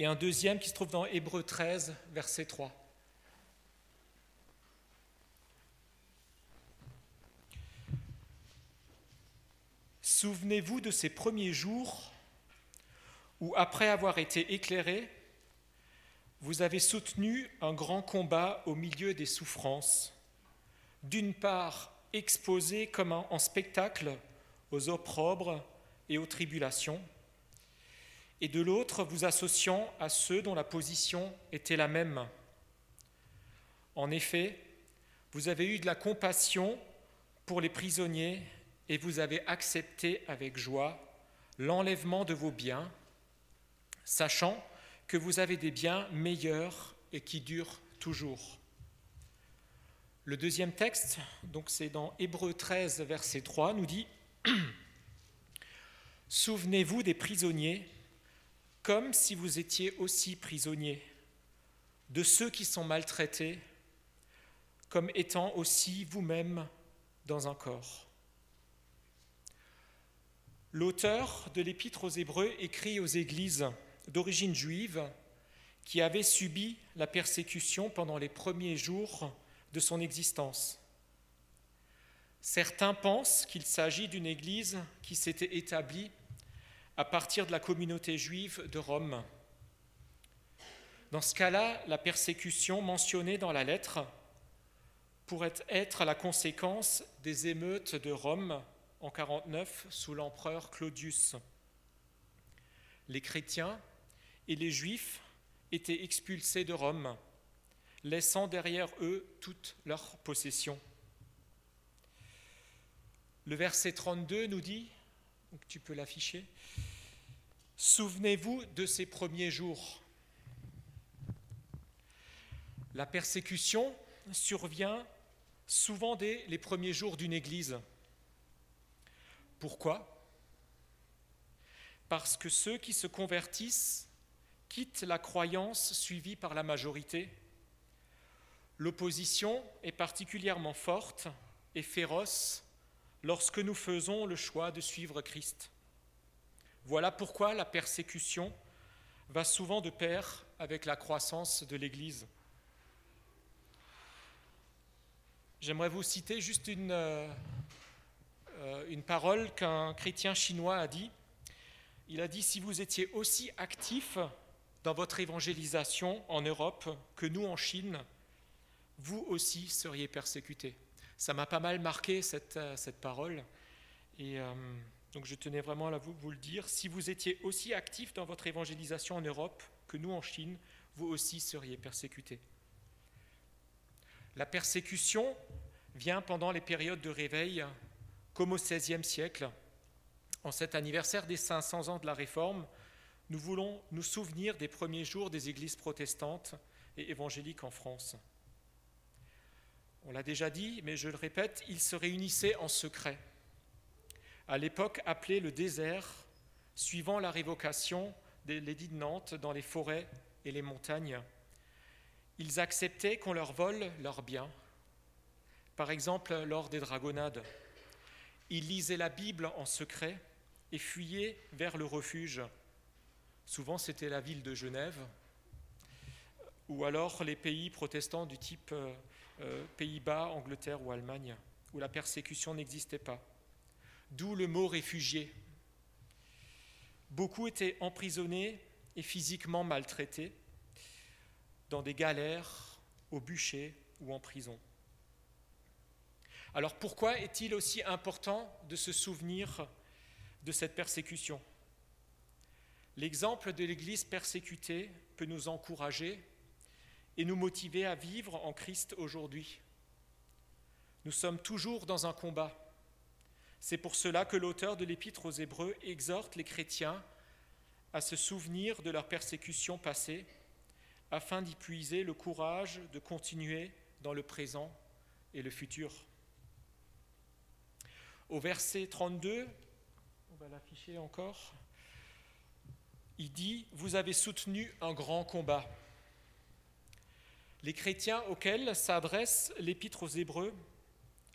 et un deuxième qui se trouve dans Hébreu 13, verset 3. Souvenez-vous de ces premiers jours où, après avoir été éclairés, vous avez soutenu un grand combat au milieu des souffrances, d'une part exposé comme en spectacle aux opprobres et aux tribulations, et de l'autre vous associant à ceux dont la position était la même. En effet, vous avez eu de la compassion pour les prisonniers et vous avez accepté avec joie l'enlèvement de vos biens, sachant que vous avez des biens meilleurs et qui durent toujours. Le deuxième texte, donc c'est dans Hébreu 13, verset 3, nous dit Souvenez-vous des prisonniers comme si vous étiez aussi prisonniers, de ceux qui sont maltraités, comme étant aussi vous-même dans un corps. L'auteur de l'épître aux Hébreux écrit aux églises d'origine juive qui avaient subi la persécution pendant les premiers jours de son existence. Certains pensent qu'il s'agit d'une église qui s'était établie à partir de la communauté juive de Rome. Dans ce cas-là, la persécution mentionnée dans la lettre pourrait être la conséquence des émeutes de Rome en 49 sous l'empereur Claudius. Les chrétiens et les juifs étaient expulsés de Rome, laissant derrière eux toutes leurs possessions. Le verset 32 nous dit, tu peux l'afficher, Souvenez-vous de ces premiers jours. La persécution survient souvent dès les premiers jours d'une Église. Pourquoi? Parce que ceux qui se convertissent quittent la croyance suivie par la majorité. L'opposition est particulièrement forte et féroce lorsque nous faisons le choix de suivre Christ. Voilà pourquoi la persécution va souvent de pair avec la croissance de l'Église. J'aimerais vous citer juste une, euh, une parole qu'un chrétien chinois a dit. Il a dit, si vous étiez aussi actif dans votre évangélisation en Europe que nous en Chine, vous aussi seriez persécutés. Ça m'a pas mal marqué cette, euh, cette parole. Et euh, donc je tenais vraiment à vous, le dire, si vous étiez aussi actif dans votre évangélisation en Europe que nous en Chine, vous aussi seriez persécutés. La persécution vient pendant les périodes de réveil, comme au XVIe siècle. En cet anniversaire des 500 ans de la Réforme, nous voulons nous souvenir des premiers jours des églises protestantes et évangéliques en France. On l'a déjà dit, mais je le répète, ils se réunissaient en secret à l'époque appelé le désert, suivant la révocation de l'édit de Nantes dans les forêts et les montagnes. Ils acceptaient qu'on leur vole leurs biens, par exemple lors des dragonnades. Ils lisaient la Bible en secret et fuyaient vers le refuge. Souvent c'était la ville de Genève, ou alors les pays protestants du type euh, euh, Pays-Bas, Angleterre ou Allemagne, où la persécution n'existait pas d'où le mot réfugié. Beaucoup étaient emprisonnés et physiquement maltraités dans des galères, au bûcher ou en prison. Alors pourquoi est-il aussi important de se souvenir de cette persécution? L'exemple de l'Église persécutée peut nous encourager et nous motiver à vivre en Christ aujourd'hui. Nous sommes toujours dans un combat c'est pour cela que l'auteur de l'Épître aux Hébreux exhorte les chrétiens à se souvenir de leur persécution passée, afin d'y puiser le courage de continuer dans le présent et le futur. Au verset 32, on va l'afficher encore, il dit, Vous avez soutenu un grand combat. Les chrétiens auxquels s'adresse l'Épître aux Hébreux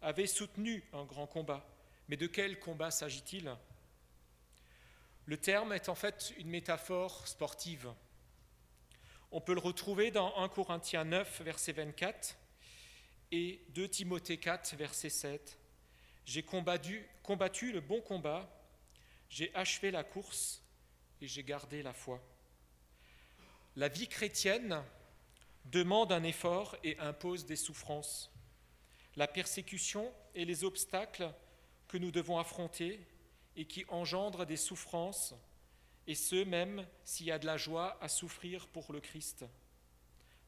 avaient soutenu un grand combat. Mais de quel combat s'agit-il? Le terme est en fait une métaphore sportive. On peut le retrouver dans 1 Corinthiens 9, verset 24 et 2 Timothée 4, verset 7. J'ai combattu, combattu le bon combat, j'ai achevé la course et j'ai gardé la foi. La vie chrétienne demande un effort et impose des souffrances. La persécution et les obstacles que nous devons affronter et qui engendrent des souffrances, et ce même s'il y a de la joie à souffrir pour le Christ.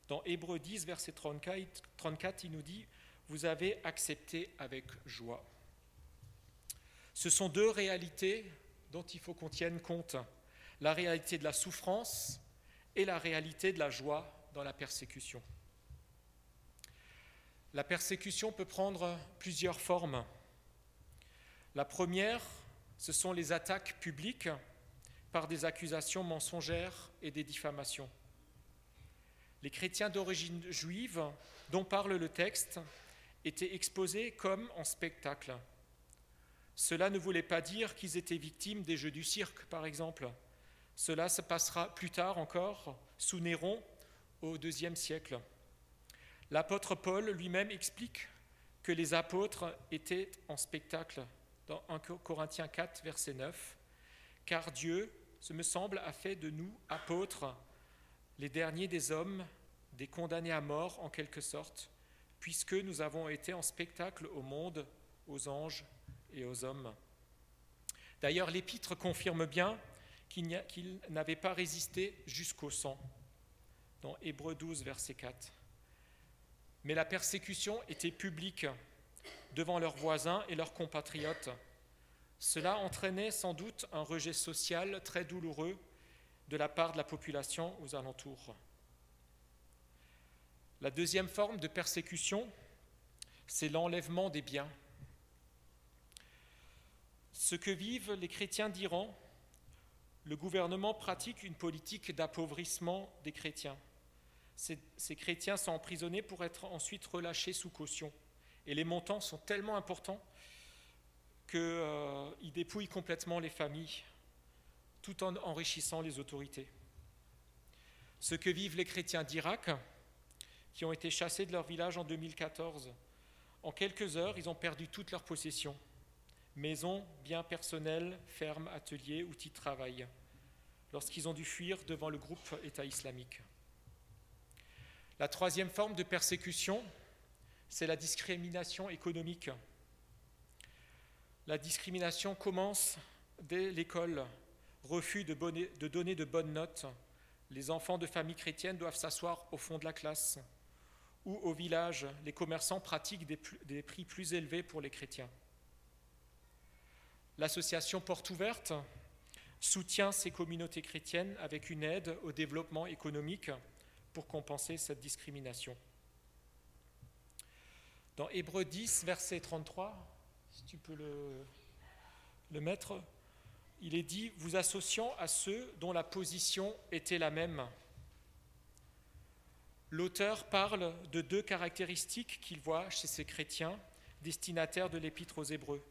Dans Hébreux 10, verset 34, il nous dit, Vous avez accepté avec joie. Ce sont deux réalités dont il faut qu'on tienne compte. La réalité de la souffrance et la réalité de la joie dans la persécution. La persécution peut prendre plusieurs formes. La première, ce sont les attaques publiques par des accusations mensongères et des diffamations. Les chrétiens d'origine juive dont parle le texte étaient exposés comme en spectacle. Cela ne voulait pas dire qu'ils étaient victimes des jeux du cirque, par exemple. Cela se passera plus tard encore, sous Néron, au IIe siècle. L'apôtre Paul lui-même explique que les apôtres étaient en spectacle dans 1 Corinthiens 4, verset 9, car Dieu, ce me semble, a fait de nous apôtres les derniers des hommes, des condamnés à mort en quelque sorte, puisque nous avons été en spectacle au monde, aux anges et aux hommes. D'ailleurs, l'épître confirme bien qu'il n'avait pas résisté jusqu'au sang, dans Hébreu 12, verset 4. Mais la persécution était publique devant leurs voisins et leurs compatriotes. Cela entraînait sans doute un rejet social très douloureux de la part de la population aux alentours. La deuxième forme de persécution, c'est l'enlèvement des biens. Ce que vivent les chrétiens d'Iran, le gouvernement pratique une politique d'appauvrissement des chrétiens. Ces, chrétiens sont emprisonnés pour être ensuite relâchés sous caution. Et les montants sont tellement importants qu'ils euh, dépouillent complètement les familles tout en enrichissant les autorités. Ce que vivent les chrétiens d'Irak, qui ont été chassés de leur village en 2014, en quelques heures, ils ont perdu toutes leurs possessions maisons, biens personnels, fermes, ateliers, outils de travail, lorsqu'ils ont dû fuir devant le groupe État islamique. La troisième forme de persécution, c'est la discrimination économique. La discrimination commence dès l'école refus de, donner de bonnes notes. Les enfants de familles chrétiennes doivent s'asseoir au fond de la classe. Ou au village, les commerçants pratiquent des, prix plus élevés pour les chrétiens. L'association Porte Ouverte soutient ces communautés chrétiennes avec une aide au développement économique pour compenser cette discrimination. Dans Hébreu 10, verset 33, si tu peux le, le mettre, il est dit, vous associant à ceux dont la position était la même. L'auteur parle de deux caractéristiques qu'il voit chez ces chrétiens destinataires de l'épître aux Hébreux.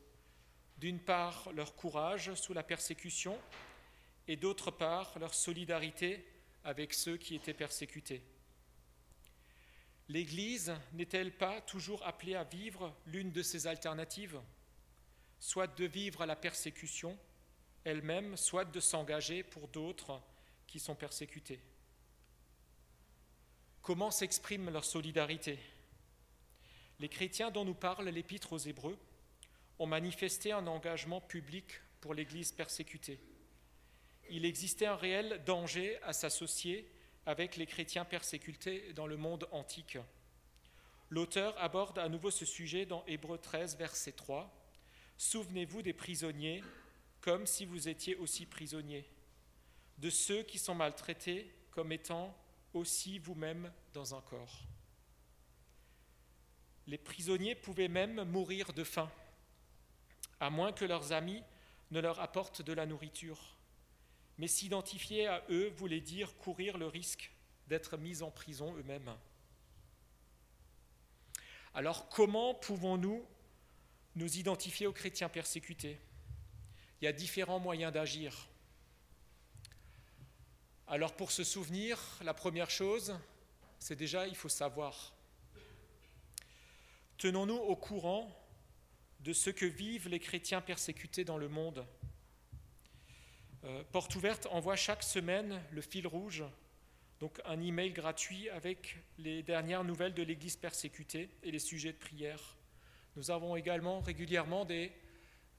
D'une part, leur courage sous la persécution et d'autre part, leur solidarité avec ceux qui étaient persécutés. L'Église n'est-elle pas toujours appelée à vivre l'une de ces alternatives, soit de vivre la persécution, elle-même, soit de s'engager pour d'autres qui sont persécutés. Comment s'exprime leur solidarité? Les chrétiens dont nous parle l'Épître aux Hébreux ont manifesté un engagement public pour l'Église persécutée. Il existait un réel danger à s'associer avec les chrétiens persécutés dans le monde antique. L'auteur aborde à nouveau ce sujet dans Hébreux 13, verset 3. Souvenez-vous des prisonniers comme si vous étiez aussi prisonnier, de ceux qui sont maltraités comme étant aussi vous-même dans un corps. Les prisonniers pouvaient même mourir de faim, à moins que leurs amis ne leur apportent de la nourriture. Mais s'identifier à eux voulait dire courir le risque d'être mis en prison eux-mêmes. Alors comment pouvons-nous nous identifier aux chrétiens persécutés? Il y a différents moyens d'agir. Alors pour se souvenir, la première chose, c'est déjà, il faut savoir. Tenons-nous au courant de ce que vivent les chrétiens persécutés dans le monde. Euh, Porte ouverte envoie chaque semaine le fil rouge, donc un email gratuit avec les dernières nouvelles de l'Église persécutée et les sujets de prière. Nous avons également régulièrement des,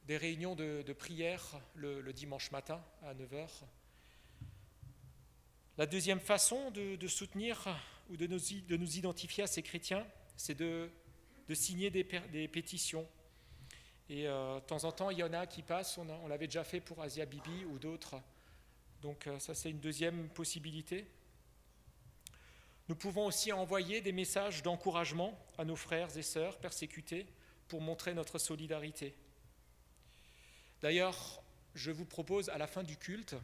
réunions de, prière le, dimanche matin à 9h. La deuxième façon de, soutenir ou de nous, de nous, identifier à ces chrétiens, c'est de, signer des pétitions et euh, de temps en temps, il y en a qui passent, on, l'avait déjà fait pour Asia Bibi ou d'autres. Donc euh, ça, c'est une deuxième possibilité. Nous pouvons aussi envoyer des messages d'encouragement à nos frères et sœurs persécutés pour montrer notre solidarité. D'ailleurs, je vous propose à la fin du culte,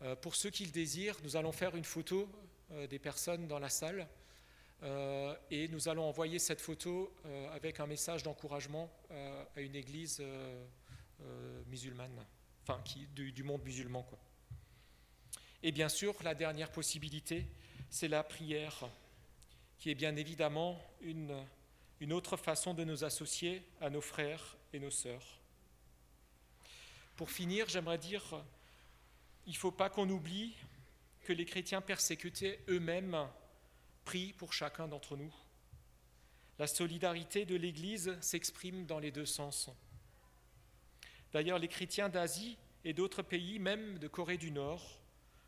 euh, pour ceux qui le désirent, nous allons faire une photo des personnes dans la salle. Euh, et nous allons envoyer cette photo euh, avec un message d'encouragement euh, à une église musulmane, enfin du, monde musulman. Et bien sûr, la dernière possibilité, c'est la prière, qui est bien évidemment une, une autre façon de nous associer à nos frères et nos sœurs. Pour finir, j'aimerais dire, il ne faut pas qu'on oublie que les chrétiens persécutés eux-mêmes prie pour chacun d'entre nous. La solidarité de l'Église s'exprime dans les deux sens. D'ailleurs, les chrétiens d'Asie et d'autres pays, même de Corée du Nord,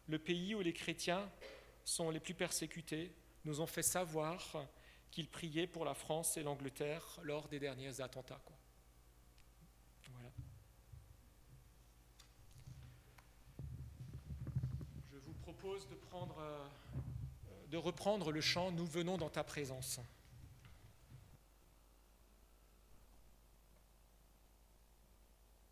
le pays où les chrétiens sont les plus persécutés, nous ont fait savoir qu'ils priaient pour la France et l'Angleterre lors des derniers attentats. Voilà. Je vous propose de prendre... Euh, de reprendre le chant Nous venons dans ta présence.